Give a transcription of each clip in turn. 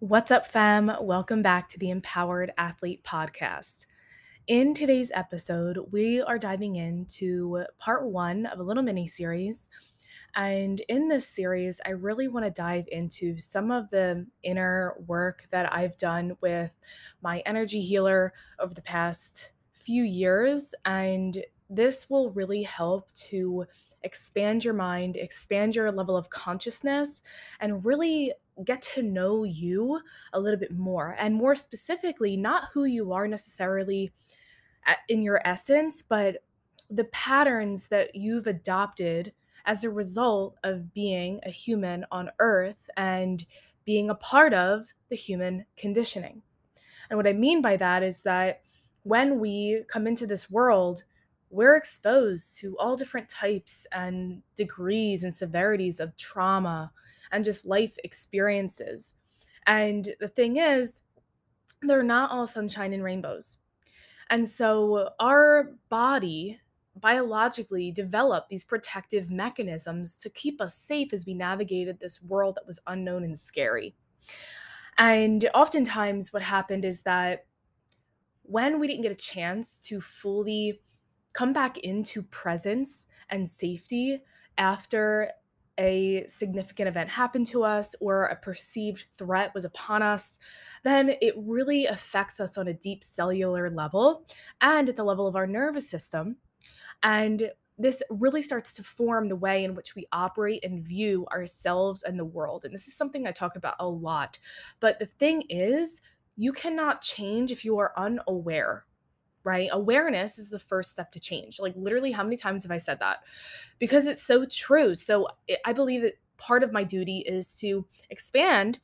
What's up, fam? Welcome back to the Empowered Athlete Podcast. In today's episode, we are diving into part one of a little mini series. And in this series, I really want to dive into some of the inner work that I've done with my energy healer over the past few years. And this will really help to expand your mind, expand your level of consciousness, and really get to know you a little bit more. And more specifically, not who you are necessarily uh, in your essence, but the patterns that you've adopted as a result of being a human on earth and being a part of the human conditioning. And what I mean by that is that when we come into this world, we're exposed to all different types and degrees and severities of trauma and just life experiences. And the thing is, they're not all sunshine and rainbows. And so our body biologically developed these protective mechanisms to keep us safe as we navigated this world that was unknown and scary. And oftentimes, what happened is that when we didn't get a chance to fully come back into presence and safety after a significant event happened to us or a perceived threat was upon us, then it really affects us on a deep cellular level and at the level of our nervous system. And this really starts to form the way in which we operate and view ourselves and the world. And this is something I talk about a lot. But the thing is, you cannot change if you are unaware right? Awareness is the first step to change. Like, literally, how many times have I said that? Because it's so true. So, I believe that part of my duty is to expand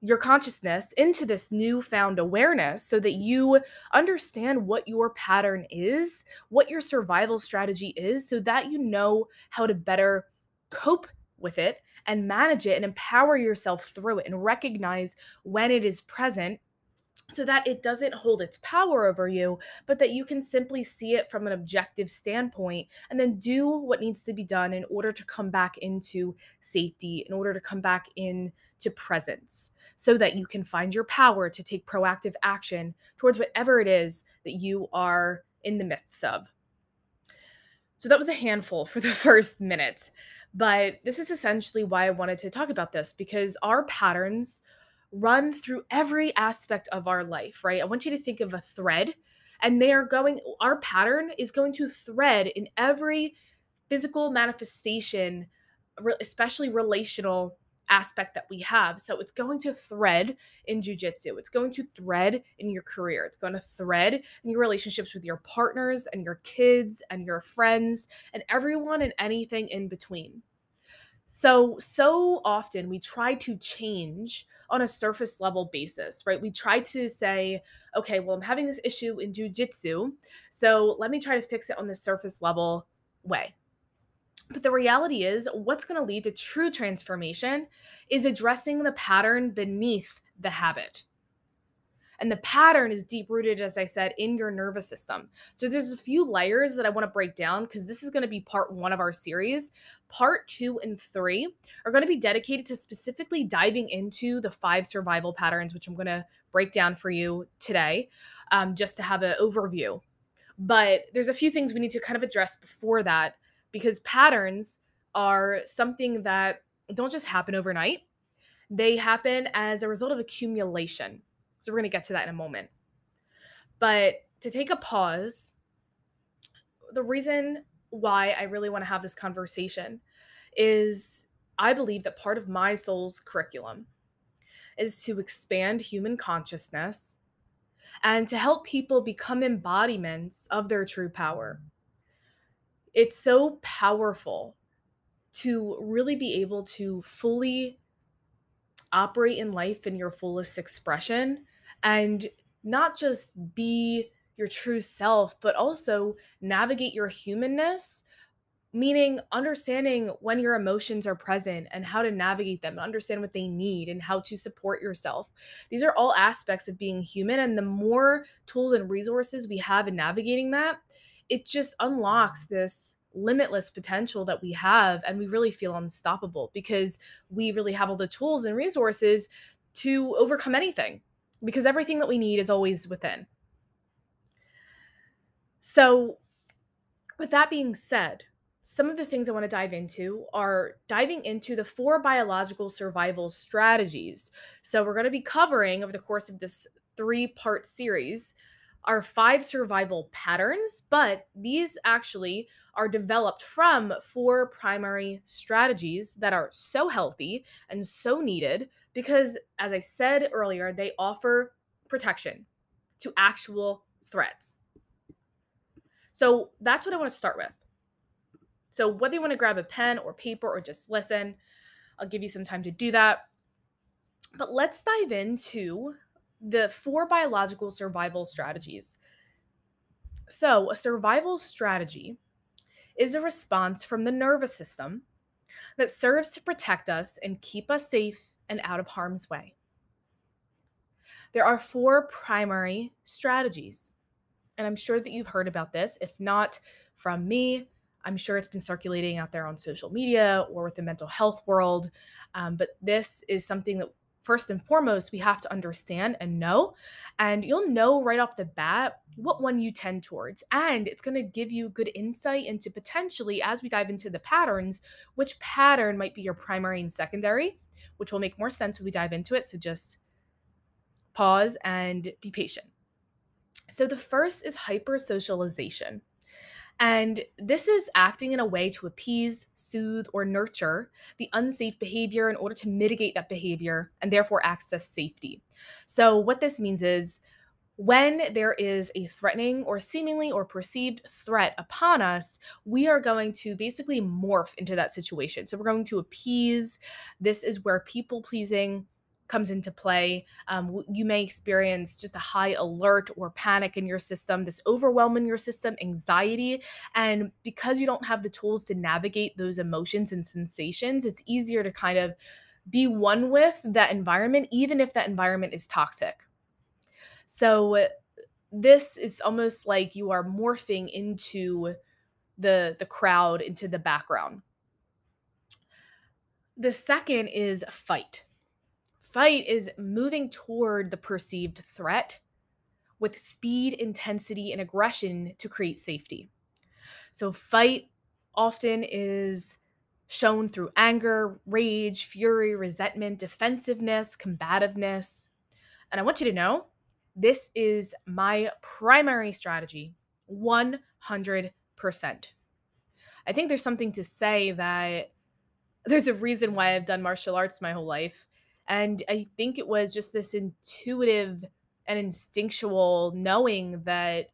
your consciousness into this newfound awareness so that you understand what your pattern is, what your survival strategy is, so that you know how to better cope with it and manage it and empower yourself through it and recognize when it is present so that it doesn't hold its power over you, but that you can simply see it from an objective standpoint and then do what needs to be done in order to come back into safety, in order to come back into presence, so that you can find your power to take proactive action towards whatever it is that you are in the midst of. So that was a handful for the first minute. But this is essentially why I wanted to talk about this because our patterns run through every aspect of our life, right? I want you to think of a thread, and they are going, our pattern is going to thread in every physical manifestation, especially relational aspect that we have. So it's going to thread in jujitsu. It's going to thread in your career. It's going to thread in your relationships with your partners and your kids and your friends and everyone and anything in between. So, so often we try to change on a surface level basis, right? We try to say, okay, well, I'm having this issue in jujitsu. So let me try to fix it on the surface level way. But the reality is, what's going to lead to true transformation is addressing the pattern beneath the habit. And the pattern is deep rooted, as I said, in your nervous system. So there's a few layers that I want to break down because this is going to be part one of our series. Part two and three are going to be dedicated to specifically diving into the five survival patterns, which I'm going to break down for you today, um, just to have an overview. But there's a few things we need to kind of address before that because patterns are something that don't just happen overnight. They happen as a result of accumulation. So we're going to get to that in a moment. But to take a pause, the reason why I really want to have this conversation is I believe that part of my soul's curriculum is to expand human consciousness and to help people become embodiments of their true power. It's so powerful to really be able to fully operate in life in your fullest expression and not just be your true self, but also navigate your humanness, meaning understanding when your emotions are present and how to navigate them, understand what they need and how to support yourself. These are all aspects of being human. And the more tools and resources we have in navigating that, it just unlocks this limitless potential that we have and we really feel unstoppable because we really have all the tools and resources to overcome anything because everything that we need is always within. So, with that being said, some of the things I want to dive into are diving into the four biological survival strategies. So, we're going to be covering over the course of this three part series our five survival patterns, but these actually are developed from four primary strategies that are so healthy and so needed because, as I said earlier, they offer protection to actual threats. So, that's what I want to start with. So, whether you want to grab a pen or paper or just listen, I'll give you some time to do that. But let's dive into the four biological survival strategies. So, a survival strategy is a response from the nervous system that serves to protect us and keep us safe and out of harm's way. There are four primary strategies, and I'm sure that you've heard about this. If not from me, I'm sure it's been circulating out there on social media or with the mental health world. Um, but this is something that, first and foremost, we have to understand and know. And you'll know right off the bat what one you tend towards. And it's going to give you good insight into potentially, as we dive into the patterns, which pattern might be your primary and secondary, which will make more sense when we dive into it. So just pause and be patient. So the first is hypersocialization. And this is acting in a way to appease, soothe, or nurture the unsafe behavior in order to mitigate that behavior and therefore access safety. So, what this means is when there is a threatening or seemingly or perceived threat upon us, we are going to basically morph into that situation. So, we're going to appease. This is where people pleasing comes into play. Um, you may experience just a high alert or panic in your system, this overwhelm in your system, anxiety. And because you don't have the tools to navigate those emotions and sensations, it's easier to kind of be one with that environment, even if that environment is toxic. So, this is almost like you are morphing into the the crowd into the background the second is fight Fight is moving toward the perceived threat with speed, intensity, and aggression to create safety. So, fight often is shown through anger, rage, fury, resentment, defensiveness, combativeness. And I want you to know this is my primary strategy 100%. I think there's something to say that there's a reason why I've done martial arts my whole life. And I think it was just this intuitive and instinctual knowing that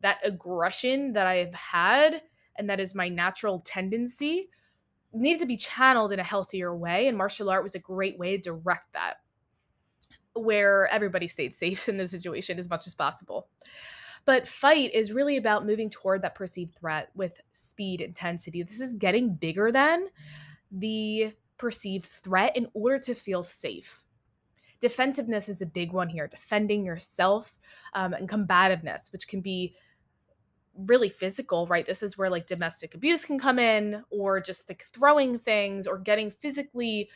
that aggression that I've had and that is my natural tendency needed to be channeled in a healthier way. And martial art was a great way to direct that, where everybody stayed safe in the situation as much as possible. But fight is really about moving toward that perceived threat with speed, intensity. This is getting bigger than the perceived threat in order to feel safe. Defensiveness is a big one here, defending yourself um, and combativeness, which can be really physical, right? This is where like domestic abuse can come in, or just like throwing things or getting physically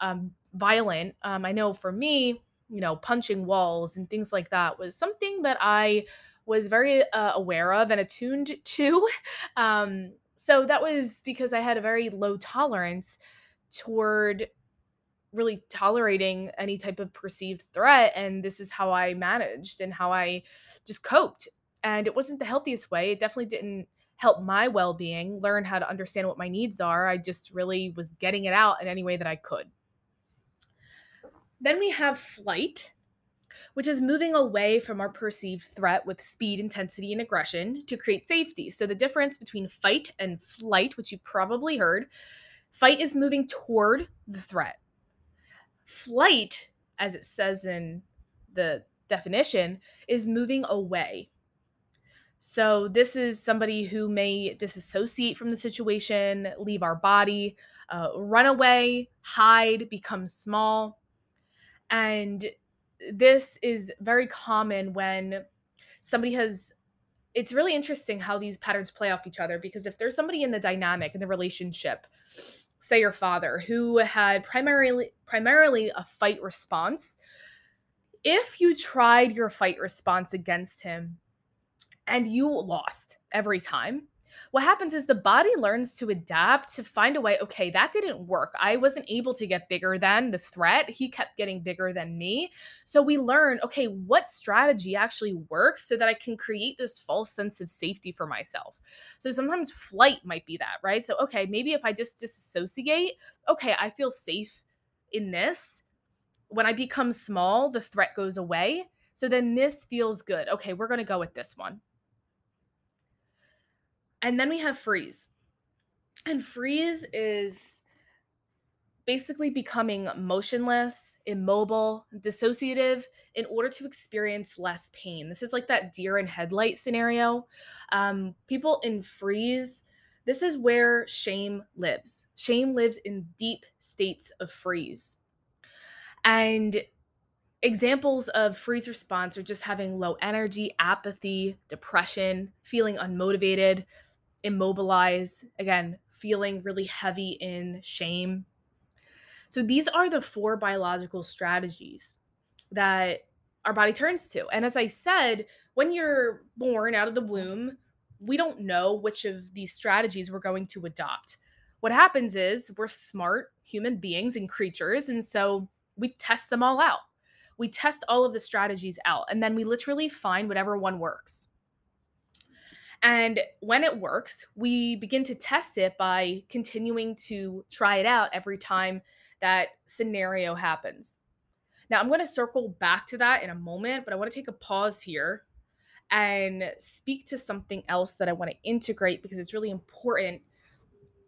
um, violent. Um, I know for me, you know, punching walls and things like that was something that I was very uh, aware of and attuned to. Um, so that was because I had a very low tolerance toward really tolerating any type of perceived threat and this is how I managed and how I just coped and it wasn't the healthiest way it definitely didn't help my well-being learn how to understand what my needs are I just really was getting it out in any way that I could then we have flight which is moving away from our perceived threat with speed, intensity, and aggression to create safety. So, the difference between fight and flight, which you've probably heard, Fight is moving toward the threat. Flight, as it says in the definition, is moving away. So, this is somebody who may disassociate from the situation, leave our body, uh, run away, hide, become small. And this is very common when somebody has it's really interesting how these patterns play off each other because if there's somebody in the dynamic in the relationship say your father who had primarily primarily a fight response. If you tried your fight response against him and you lost every time what happens is the body learns to adapt to find a way okay that didn't work. I wasn't able to get bigger than the threat. He kept getting bigger than me. So we learn okay what strategy actually works so that i can create this false sense of safety for myself? So sometimes flight might be that right? So okay maybe if i just disassociate okay i feel safe in this. When i become small the threat goes away. So then this feels good. Okay we're going to go with this one and then we have freeze. And freeze is basically becoming motionless, immobile, dissociative in order to experience less pain. This is like that deer in headlight scenario. Um, people in freeze, this is where shame lives. Shame lives in deep states of freeze. And examples of freeze response are just having low energy, apathy, depression, feeling unmotivated, immobilize, again, feeling really heavy in shame. So these are the four biological strategies that our body turns to. And as I said, when you're born out of the womb, we don't know which of these strategies we're going to adopt. What happens is we're smart human beings and creatures. And so we test them all out. We test all of the strategies out, and then we literally find whatever one works. And when it works, we begin to test it by continuing to try it out every time that scenario happens. Now, I'm going to circle back to that in a moment, but I want to take a pause here and speak to something else that I want to integrate because it's really important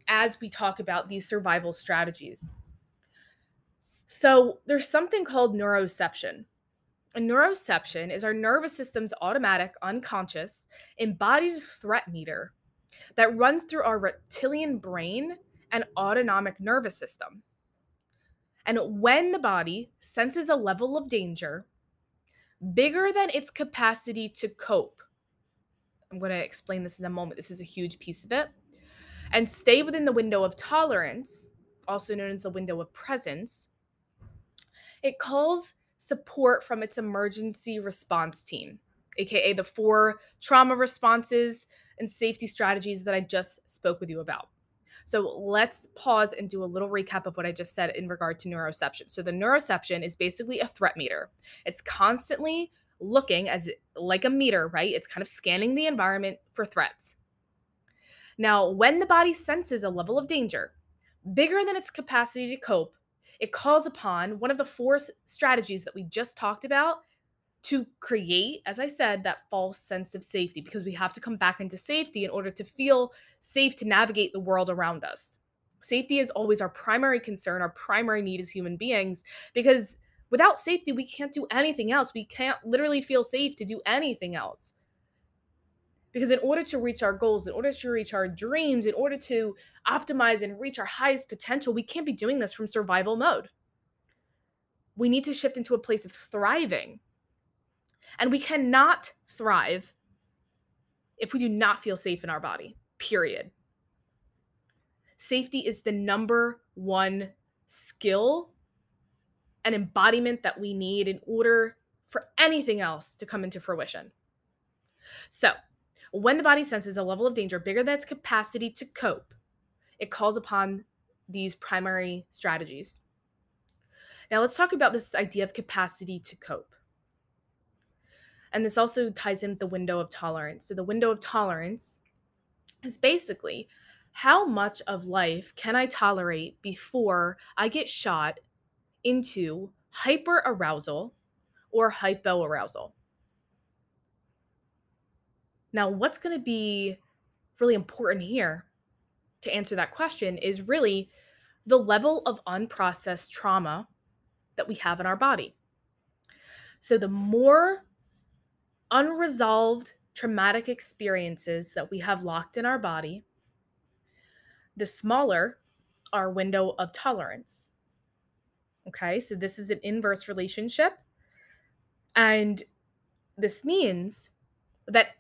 as we talk about these survival strategies. So, there's something called neuroception. Neuroception is our nervous system's automatic, unconscious, embodied threat meter that runs through our reptilian brain and autonomic nervous system. And when the body senses a level of danger bigger than its capacity to cope, I'm going to explain this in a moment. This is a huge piece of it. And stay within the window of tolerance, also known as the window of presence, it calls support from its emergency response team, aka the four trauma responses and safety strategies that I just spoke with you about. So let's pause and do a little recap of what I just said in regard to neuroception. So the neuroception is basically a threat meter. It's constantly looking as like a meter, right? It's kind of scanning the environment for threats. Now, when the body senses a level of danger bigger than its capacity to cope, it calls upon one of the four strategies that we just talked about to create, as I said, that false sense of safety because we have to come back into safety in order to feel safe to navigate the world around us. Safety is always our primary concern, our primary need as human beings, because without safety, we can't do anything else. We can't literally feel safe to do anything else. Because in order to reach our goals, in order to reach our dreams, in order to optimize and reach our highest potential, we can't be doing this from survival mode. We need to shift into a place of thriving. And we cannot thrive if we do not feel safe in our body, period. Safety is the number one skill and embodiment that we need in order for anything else to come into fruition. So, when the body senses a level of danger bigger than its capacity to cope, it calls upon these primary strategies. Now, let's talk about this idea of capacity to cope. And this also ties in the window of tolerance. So, the window of tolerance is basically how much of life can I tolerate before I get shot into hyper arousal or hypoarousal? Now, what's going to be really important here to answer that question is really the level of unprocessed trauma that we have in our body. So, the more unresolved traumatic experiences that we have locked in our body, the smaller our window of tolerance. Okay, so this is an inverse relationship. And this means that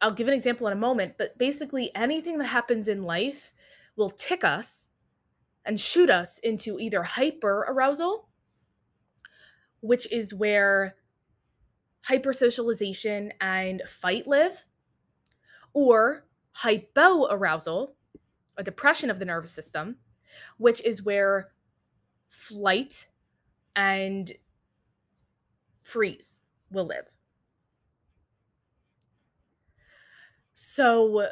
I'll give an example in a moment, but basically anything that happens in life will tick us and shoot us into either hyper arousal, which is where hypersocialization and fight live, or hypo arousal, a depression of the nervous system, which is where flight and freeze will live. So,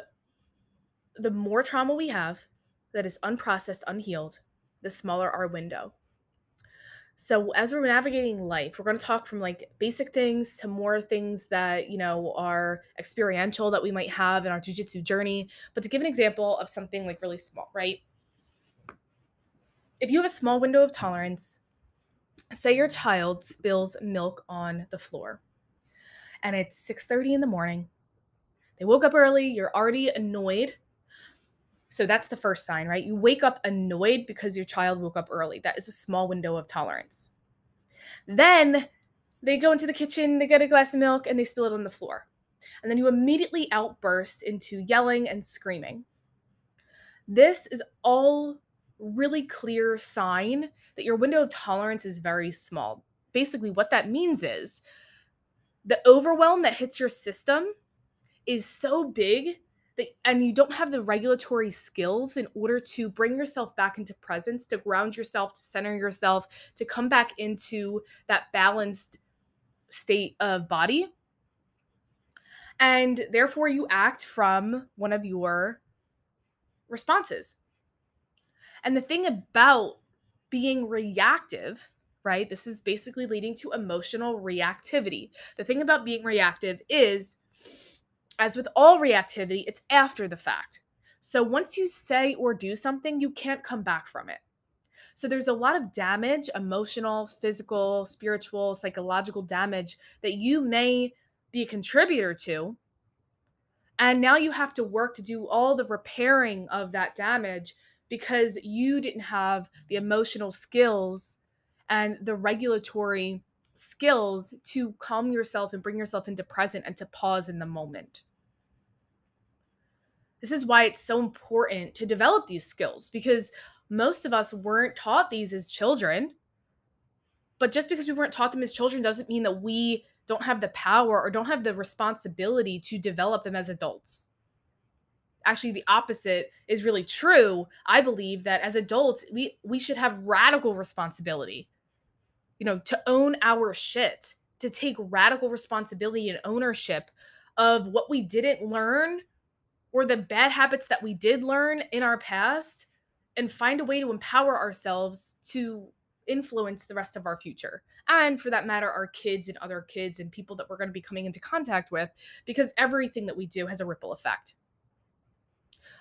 the more trauma we have that is unprocessed, unhealed, the smaller our window. So, as we're navigating life, we're going to talk from like basic things to more things that, you know, are experiential that we might have in our jujitsu journey. But to give an example of something like really small, right? If you have a small window of tolerance, say your child spills milk on the floor and it's 6:30 in the morning. They woke up early, you're already annoyed so that's the first sign, right? You wake up annoyed because your child woke up early. That is a small window of tolerance. Then they go into the kitchen, they get a glass of milk, and they spill it on the floor. And then you immediately outburst into yelling and screaming. This is all really clear sign that your window of tolerance is very small. Basically, what that means is the overwhelm that hits your system is so big that, and you don't have the regulatory skills in order to bring yourself back into presence, to ground yourself, to center yourself, to come back into that balanced state of body. And therefore, you act from one of your responses. And the thing about being reactive, right? This is basically leading to emotional reactivity. The thing about being reactive is as with all reactivity, it's after the fact. So once you say or do something, you can't come back from it. So there's a lot of damage, emotional, physical, spiritual, psychological damage that you may be a contributor to. And now you have to work to do all the repairing of that damage because you didn't have the emotional skills and the regulatory skills to calm yourself and bring yourself into present and to pause in the moment. This is why it's so important to develop these skills because most of us weren't taught these as children. But just because we weren't taught them as children doesn't mean that we don't have the power or don't have the responsibility to develop them as adults. Actually, the opposite is really true. I believe that as adults, we we should have radical responsibility you know, to own our shit, to take radical responsibility and ownership of what we didn't learn or the bad habits that we did learn in our past and find a way to empower ourselves to influence the rest of our future. And for that matter, our kids and other kids and people that we're going to be coming into contact with, because everything that we do has a ripple effect.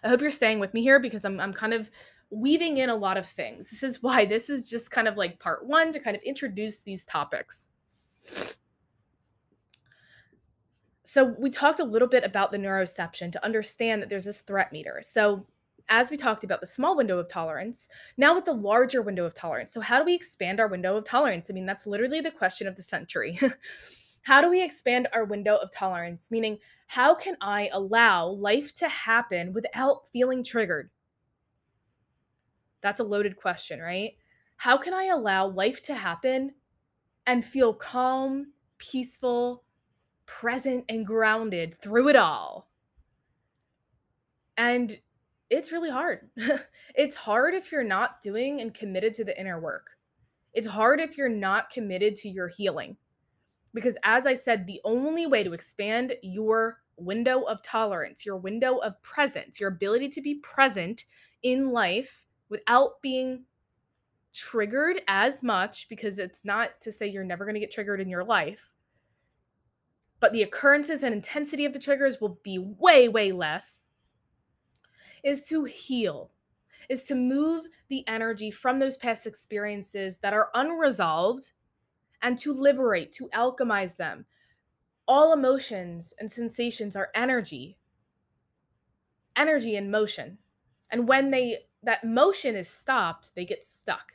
I hope you're staying with me here because I'm, I'm kind of weaving in a lot of things. This is why this is just kind of like part one to kind of introduce these topics. So, we talked a little bit about the neuroception to understand that there's this threat meter. So, as we talked about the small window of tolerance, now with the larger window of tolerance. So, how do we expand our window of tolerance? I mean, that's literally the question of the century. how do we expand our window of tolerance? Meaning, how can I allow life to happen without feeling triggered? That's a loaded question, right? How can I allow life to happen and feel calm, peaceful, present, and grounded through it all? And it's really hard. it's hard if you're not doing and committed to the inner work. It's hard if you're not committed to your healing. Because as I said, the only way to expand your window of tolerance, your window of presence, your ability to be present in life without being triggered as much because it's not to say you're never going to get triggered in your life but the occurrences and intensity of the triggers will be way way less is to heal is to move the energy from those past experiences that are unresolved and to liberate to alchemize them. All emotions and sensations are energy. Energy in motion. And when they that motion is stopped, they get stuck.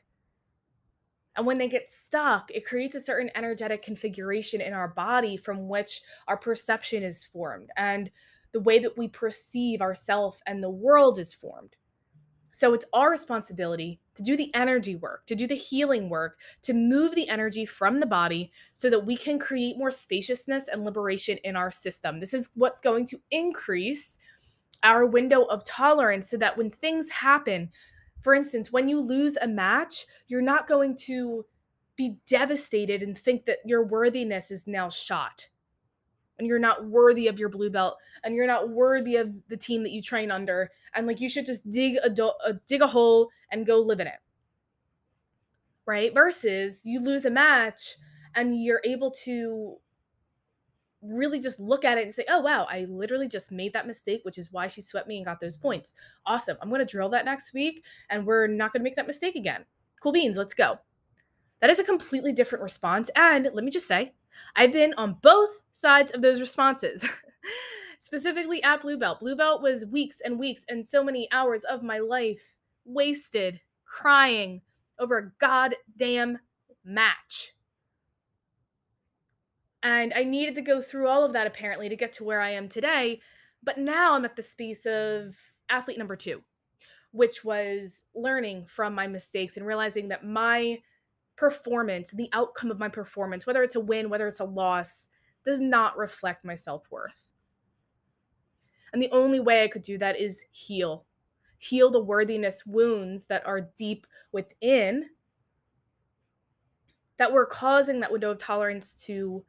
And when they get stuck, it creates a certain energetic configuration in our body from which our perception is formed and the way that we perceive ourselves and the world is formed. So it's our responsibility to do the energy work, to do the healing work, to move the energy from the body so that we can create more spaciousness and liberation in our system. This is what's going to increase our window of tolerance so that when things happen, for instance, when you lose a match, you're not going to be devastated and think that your worthiness is now shot. And you're not worthy of your blue belt and you're not worthy of the team that you train under and like you should just dig a, do- a dig a hole and go live in it. Right? Versus you lose a match and you're able to really just look at it and say oh wow i literally just made that mistake which is why she swept me and got those points awesome i'm going to drill that next week and we're not going to make that mistake again cool beans let's go that is a completely different response and let me just say I've been on both sides of those responses. Specifically at Blue Belt. Blue Belt was weeks and weeks and so many hours of my life wasted crying over a goddamn match. And I needed to go through all of that apparently to get to where I am today. But now I'm at the space of athlete number two, which was learning from my mistakes and realizing that my performance, the outcome of my performance, whether it's a win, whether it's a loss, does not reflect my self worth. And the only way I could do that is heal. Heal the worthiness wounds that are deep within that were causing that window of tolerance to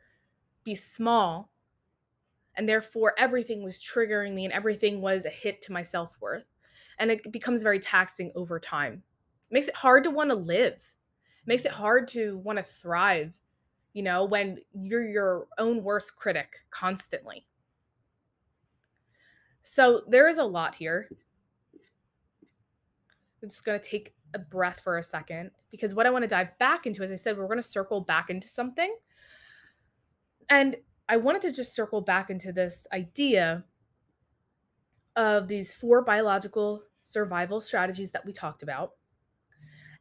be small. And therefore, everything was triggering me and everything was a hit to my self worth. And it becomes very taxing over time. It makes it hard to want to live makes it hard to want to thrive, you know, when you're your own worst critic constantly. So there is a lot here. I'm just going to take a breath for a second because what I want to dive back into, as I said, we're going to circle back into something. And I wanted to just circle back into this idea of these four biological survival strategies that we talked about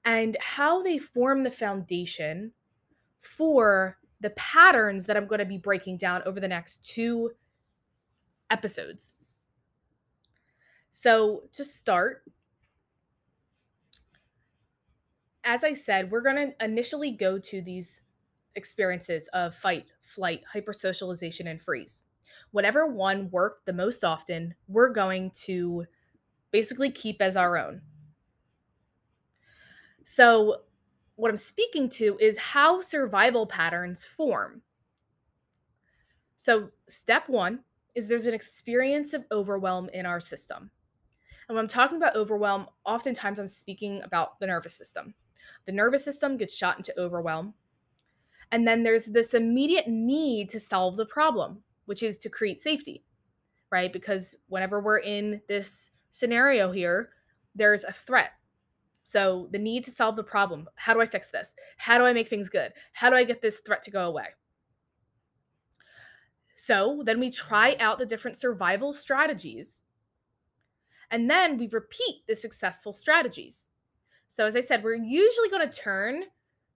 and how they form the foundation for the patterns that I'm going to be breaking down over the next two episodes. So, to start, as I said, we're going to initially go to these experiences of fight, flight, hypersocialization, and freeze. Whatever one worked the most often, we're going to basically keep as our own. So, what I'm speaking to is how survival patterns form. So, step one is there's an experience of overwhelm in our system. And when I'm talking about overwhelm, oftentimes I'm speaking about the nervous system. The nervous system gets shot into overwhelm. And then there's this immediate need to solve the problem, which is to create safety, right? Because whenever we're in this scenario here, there's a threat. So the need to solve the problem. How do I fix this? How do I make things good? How do I get this threat to go away? So then we try out the different survival strategies. And then we repeat the successful strategies. So, as I said, we're usually going to turn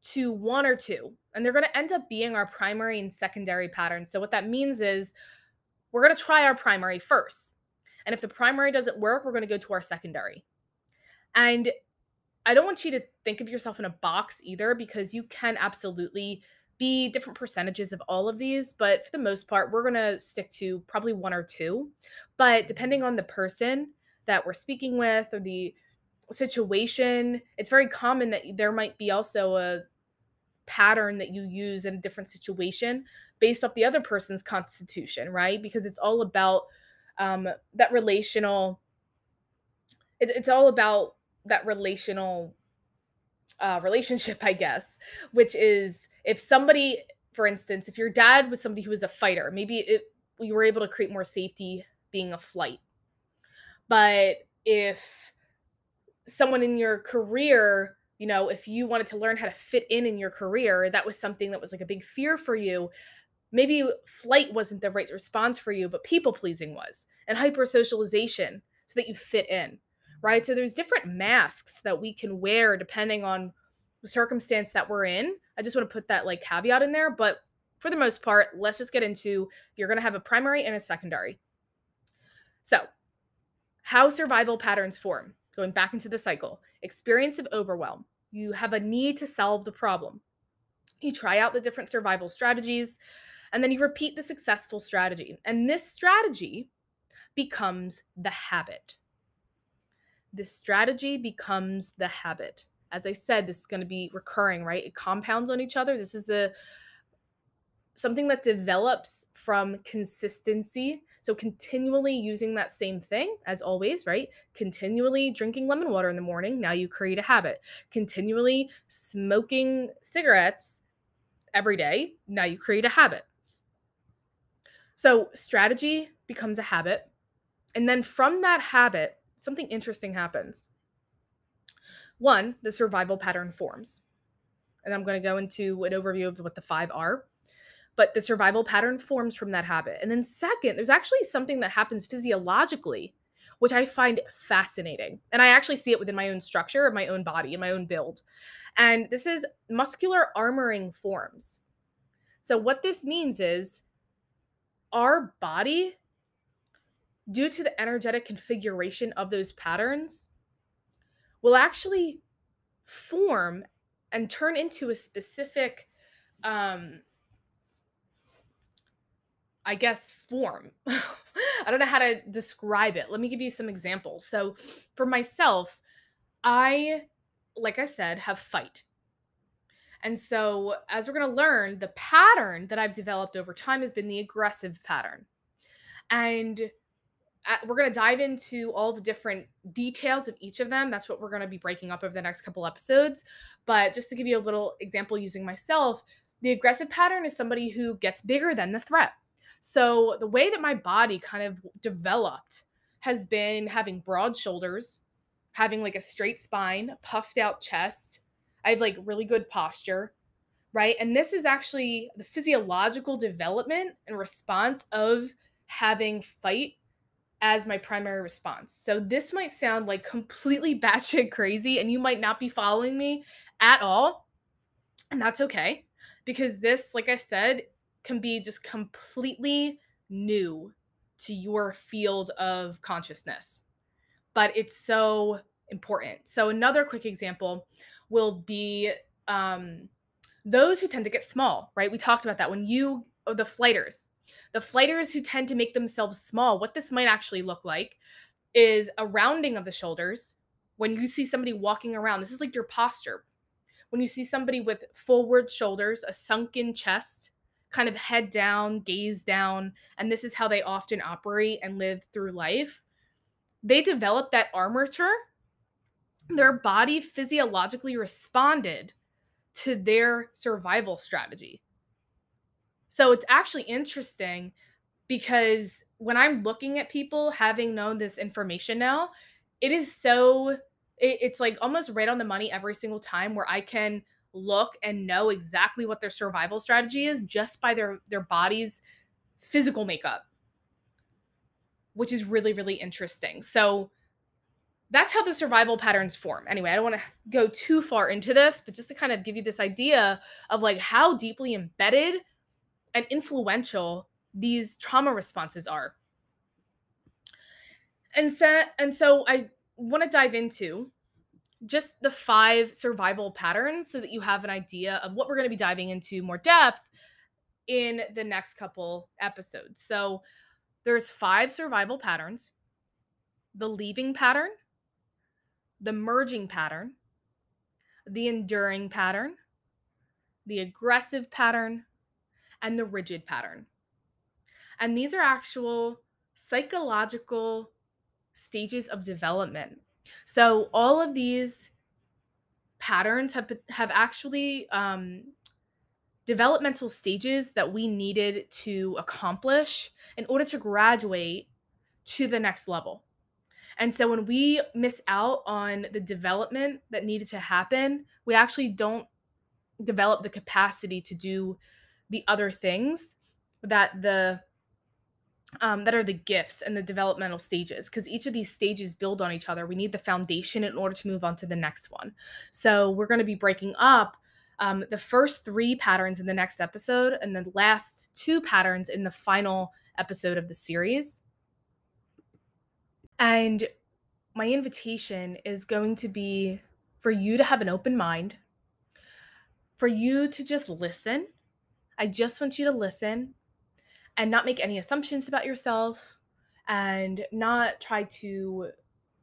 to one or two, and they're going to end up being our primary and secondary patterns. So, what that means is we're going to try our primary first. And if the primary doesn't work, we're going to go to our secondary. And I don't want you to think of yourself in a box either because you can absolutely be different percentages of all of these, but for the most part, we're going to stick to probably one or two. But depending on the person that we're speaking with or the situation, it's very common that there might be also a pattern that you use in a different situation based off the other person's constitution, right? Because it's all about um, that relational, it, it's all about that relational uh, relationship, I guess, which is if somebody, for instance, if your dad was somebody who was a fighter, maybe it, you were able to create more safety being a flight. But if someone in your career, you know, if you wanted to learn how to fit in in your career, that was something that was like a big fear for you. Maybe flight wasn't the right response for you, but people pleasing was, and hyper socialization so that you fit in right? So there's different masks that we can wear depending on the circumstance that we're in. I just want to put that like caveat in there, but for the most part, let's just get into you're going to have a primary and a secondary. So, how survival patterns form. going back into the cycle, experience of overwhelm. You have a need to solve the problem. You try out the different survival strategies, and then you repeat the successful strategy. And this strategy becomes the habit. This strategy becomes the habit. As I said, this is going to be recurring, right? It compounds on each other. This is a something that develops from consistency. So, continually using that same thing as always, right? Continually drinking lemon water in the morning. Now you create a habit. Continually smoking cigarettes every day. Now you create a habit. So, strategy becomes a habit. And then from that habit, something interesting happens. One, the survival pattern forms. And I'm going to go into an overview of what the five are but the survival pattern forms from that habit. And then, second, there's actually something that happens physiologically, which I find fascinating. And I actually see it within my own structure of my own body and my own build. And this is muscular armoring forms. So, what this means is our body, due to the energetic configuration of those patterns, will actually form and turn into a specific um, I guess, form. I don't know how to describe it. Let me give you some examples. So, for myself, I, like I said, have fight. And so, as we're going to learn, the pattern that I've developed over time has been the aggressive pattern. And uh, we're going to dive into all the different details of each of them. That's what we're going to be breaking up over the next couple episodes. But just to give you a little example using myself, the aggressive pattern is somebody who gets bigger than the threat. So the way that my body kind of developed has been having broad shoulders, having like a straight spine, puffed out chest. I have like really good posture, right? And this is actually the physiological development and response of having fight as my primary response. So this might sound like completely batshit crazy and you might not be following me at all. And that's okay because this, like I said, can be just completely new to your field of consciousness. But it's so important. So, another quick example will be um, those who tend to get small, right? We talked about that when you, oh, the flighters, the flighters who tend to make themselves small, what this might actually look like is a rounding of the shoulders. When you see somebody walking around, this is like your posture. When you see somebody with forward shoulders, a sunken chest, kind of head down, gaze down, and this is how they often operate and live through life. They developed that armature. Their mm-hmm. body physiologically responded to their survival strategy. So it's actually interesting because when I'm looking at people having known this information now, it is so it, it's like almost right on the money every single time where I can look and know exactly what their survival strategy is just by their their body's physical makeup which is really really interesting. So that's how the survival patterns form. Anyway i don't want to go too far into this but just to kind of give you this idea of like how deeply embedded and influential these trauma responses are. And so and so i want to dive into just the five survival patterns so that you have an idea of what we're going to be diving into more depth in the next couple episodes. So there's five survival patterns. The leaving pattern, the merging pattern, the enduring pattern, the aggressive pattern, and the rigid pattern. And these are actual psychological stages of development so all of these patterns have have actually um, developmental stages that we needed to accomplish in order to graduate to the next level. And so when we miss out on the development that needed to happen, we actually don't develop the capacity to do the other things that the um, that are the gifts and the developmental stages because each of these stages build on each other. We need the foundation in order to move on to the next one. So we're going to be breaking up um, the first three patterns in the next episode and the last two patterns in the final episode of the series. And my invitation is going to be for you to have an open mind, for you to just listen. I just want you to listen and not make any assumptions about yourself and not try to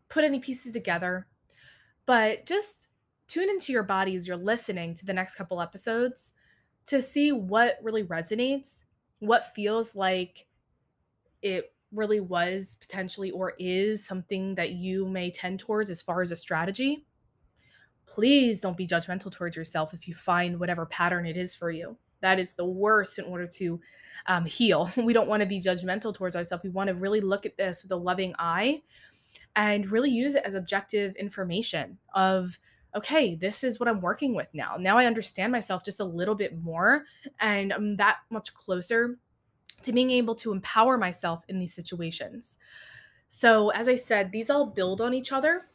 put any pieces together, but just tune into your body as you're listening to the next couple episodes to see what really resonates, what feels like it really was potentially or is something that you may tend towards as far as a strategy. Please don't be judgmental towards yourself if you find whatever pattern it is for you. That is the worst in order to um, heal. We don't want to be judgmental towards ourselves. We want to really look at this with a loving eye and really use it as objective information of okay this is what i'm working with now now i understand myself just a little bit more and i'm that much closer to being able to empower myself in these situations. So, as I said, these all build on each other.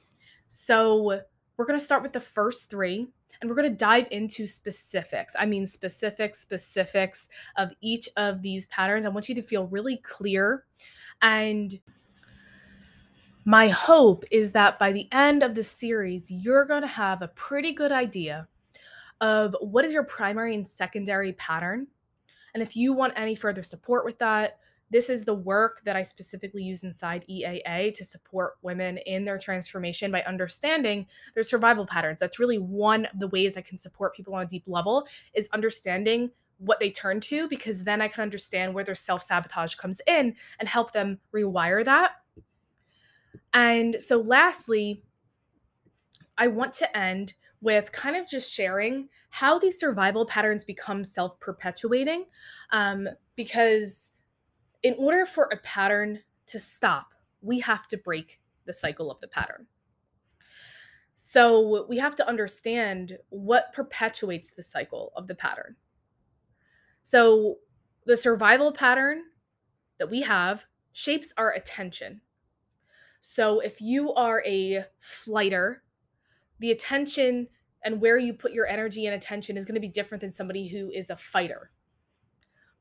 So, we're going to start with the first three and we're going to dive into specifics. I mean, specific specifics of each of these patterns. I want you to feel really clear. And my hope is that by the end of the series, you're going to have a pretty good idea of what is your primary and secondary pattern and if you want any further support with that, this is the work that I specifically use inside EAA to support women in their transformation by understanding their survival patterns. That's really one of the ways I can support people on a deep level is understanding what they turn to because then I can understand where their self-sabotage comes in and help them rewire that. And so lastly, I want to end with kind of just sharing how these survival patterns become self perpetuating. Um, because in order for a pattern to stop, we have to break the cycle of the pattern. So we have to understand what perpetuates the cycle of the pattern. So the survival pattern that we have shapes our attention. So if you are a flighter the attention and where you put your energy and attention is going to be different than somebody who is a fighter.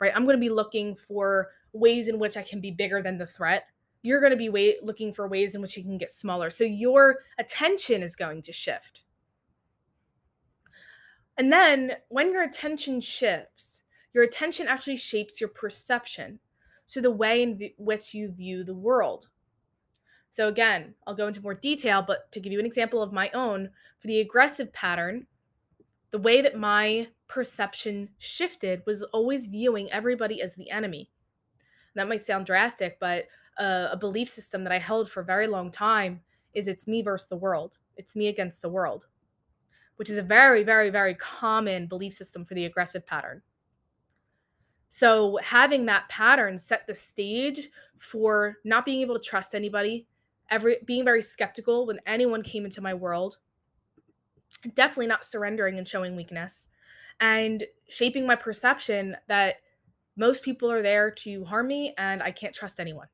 Right? I'm going to be looking for ways in which I can be bigger than the threat. You're going to be way- looking for ways in which you can get smaller. So your attention is going to shift. And then when your attention shifts, your attention actually shapes your perception. So the way in v- which you view the world. So, again, I'll go into more detail, but to give you an example of my own, for the aggressive pattern, the way that my perception shifted was always viewing everybody as the enemy. That might sound drastic, but uh, a belief system that I held for a very long time is it's me versus the world. It's me against the world, which is a very, very, very common belief system for the aggressive pattern. So, having that pattern set the stage for not being able to trust anybody, every being very skeptical when anyone came into my world definitely not surrendering and showing weakness and shaping my perception that most people are there to harm me and I can't trust anyone.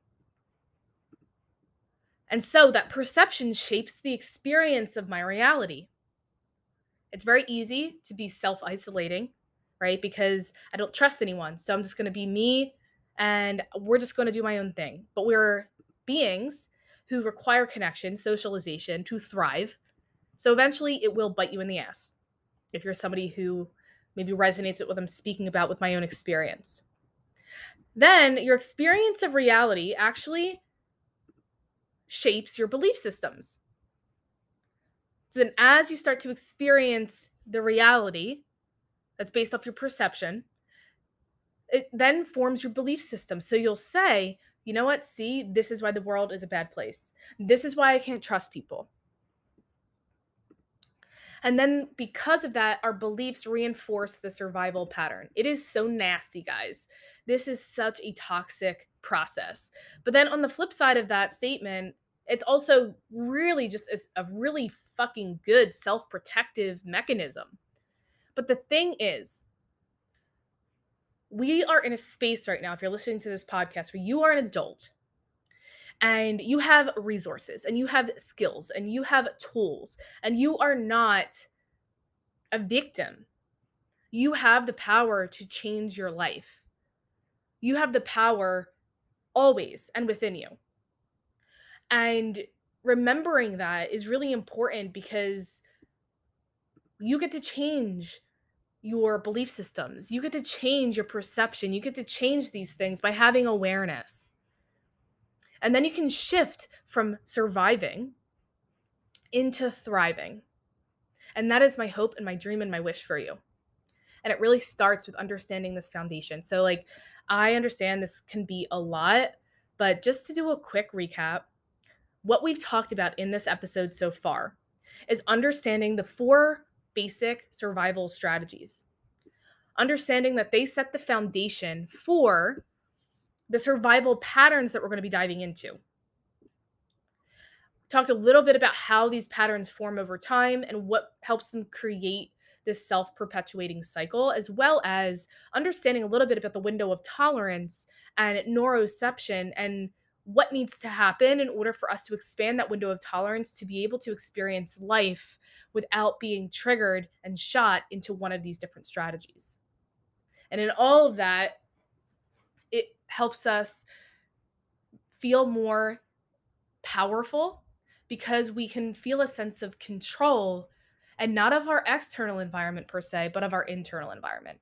And so that perception shapes the experience of my reality. It's very easy to be self isolating, right? Because I don't trust anyone. So I'm just going to be me and we're just going to do my own thing. But we're beings who require connection, socialization to thrive. So eventually it will bite you in the ass if you're somebody who maybe resonates with what I'm speaking about with my own experience. Then your experience of reality actually shapes your belief systems. So then, as you start to experience the reality that's based off your perception, it then forms your belief system. So you'll say, you know what? See, this is why the world is a bad place. This is why I can't trust people. And then because of that, our beliefs reinforce the survival pattern. It is so nasty, guys. This is such a toxic process. But then on the flip side of that statement, it's also really just a, really fucking good self protective mechanism. But the thing is, we are in a space right now, if you're listening to this podcast, where you are an adult and you have resources and you have skills and you have tools and you are not a victim. You have the power to change your life. You have the power always and within you. And remembering that is really important because you get to change your belief systems. You get to change your perception. You get to change these things by having awareness. And then you can shift from surviving into thriving. And that is my hope and my dream and my wish for you. And it really starts with understanding this foundation. So, like, I understand this can be a lot, but just to do a quick recap, what we've talked about in this episode so far is understanding the four basic survival strategies. Understanding that they set the foundation for the survival patterns that we're going to be diving into. Talked a little bit about how these patterns form over time and what helps them create this self perpetuating cycle, as well as understanding a little bit about the window of tolerance and neuroception and what needs to happen in order for us to expand that window of tolerance to be able to experience life without being triggered and shot into one of these different strategies. And in all of that, helps us feel more powerful because we can feel a sense of control and not of our external environment per se, but of our internal environment.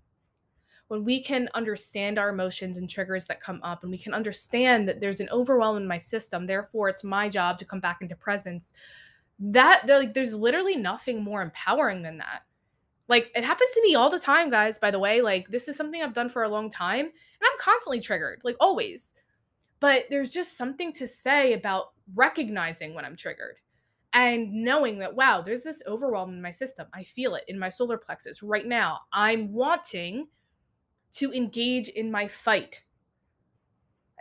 When we can understand our emotions and triggers that come up and we can understand that there's an overwhelm in my system therefore it's my job to come back into presence that like there's literally nothing more empowering than that like it happens to me all the time guys by the way like this is something i've done for a long time and i'm constantly triggered like always. But there's just something to say about recognizing when i'm triggered and knowing that wow there's this overwhelm in my system. I feel it in my solar plexus right now. I'm wanting to engage in my fight.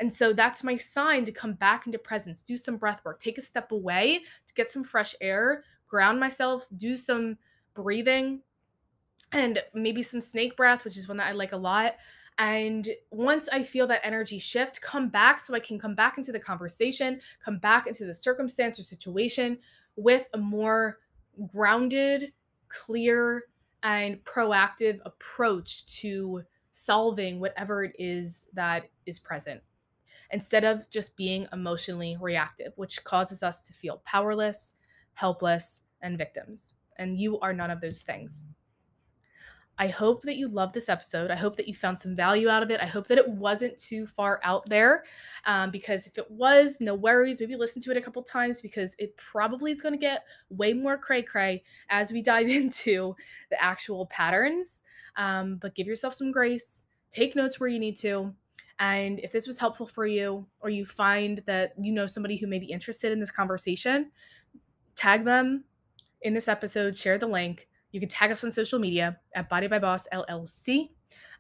And so that's my sign to come back into presence, do some breath work, take a step away to get some fresh air, ground myself, do some breathing, and maybe some snake breath, which is one that I like a lot. And once I feel that energy shift, come back so I can come back into the conversation, come back into the circumstance or situation with a more grounded, clear, and proactive approach to solving whatever it is that is present instead of just being emotionally reactive, which causes us to feel powerless, helpless, and victims. And you are none of those things. I hope that you loved this episode. I hope that you found some value out of it. I hope that it wasn't too far out there um, because if it was, no worries. Maybe listen to it a couple times because it probably is going to get way more cray cray as we dive into the actual patterns um, but give yourself some grace, take notes where you need to. And if this was helpful for you, or you find that you know somebody who may be interested in this conversation, tag them in this episode, share the link. You can tag us on social media at Body by Boss LLC.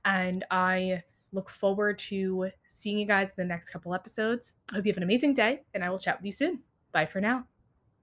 And I look forward to seeing you guys in the next couple episodes. I hope you have an amazing day, and I will chat with you soon. Bye for now.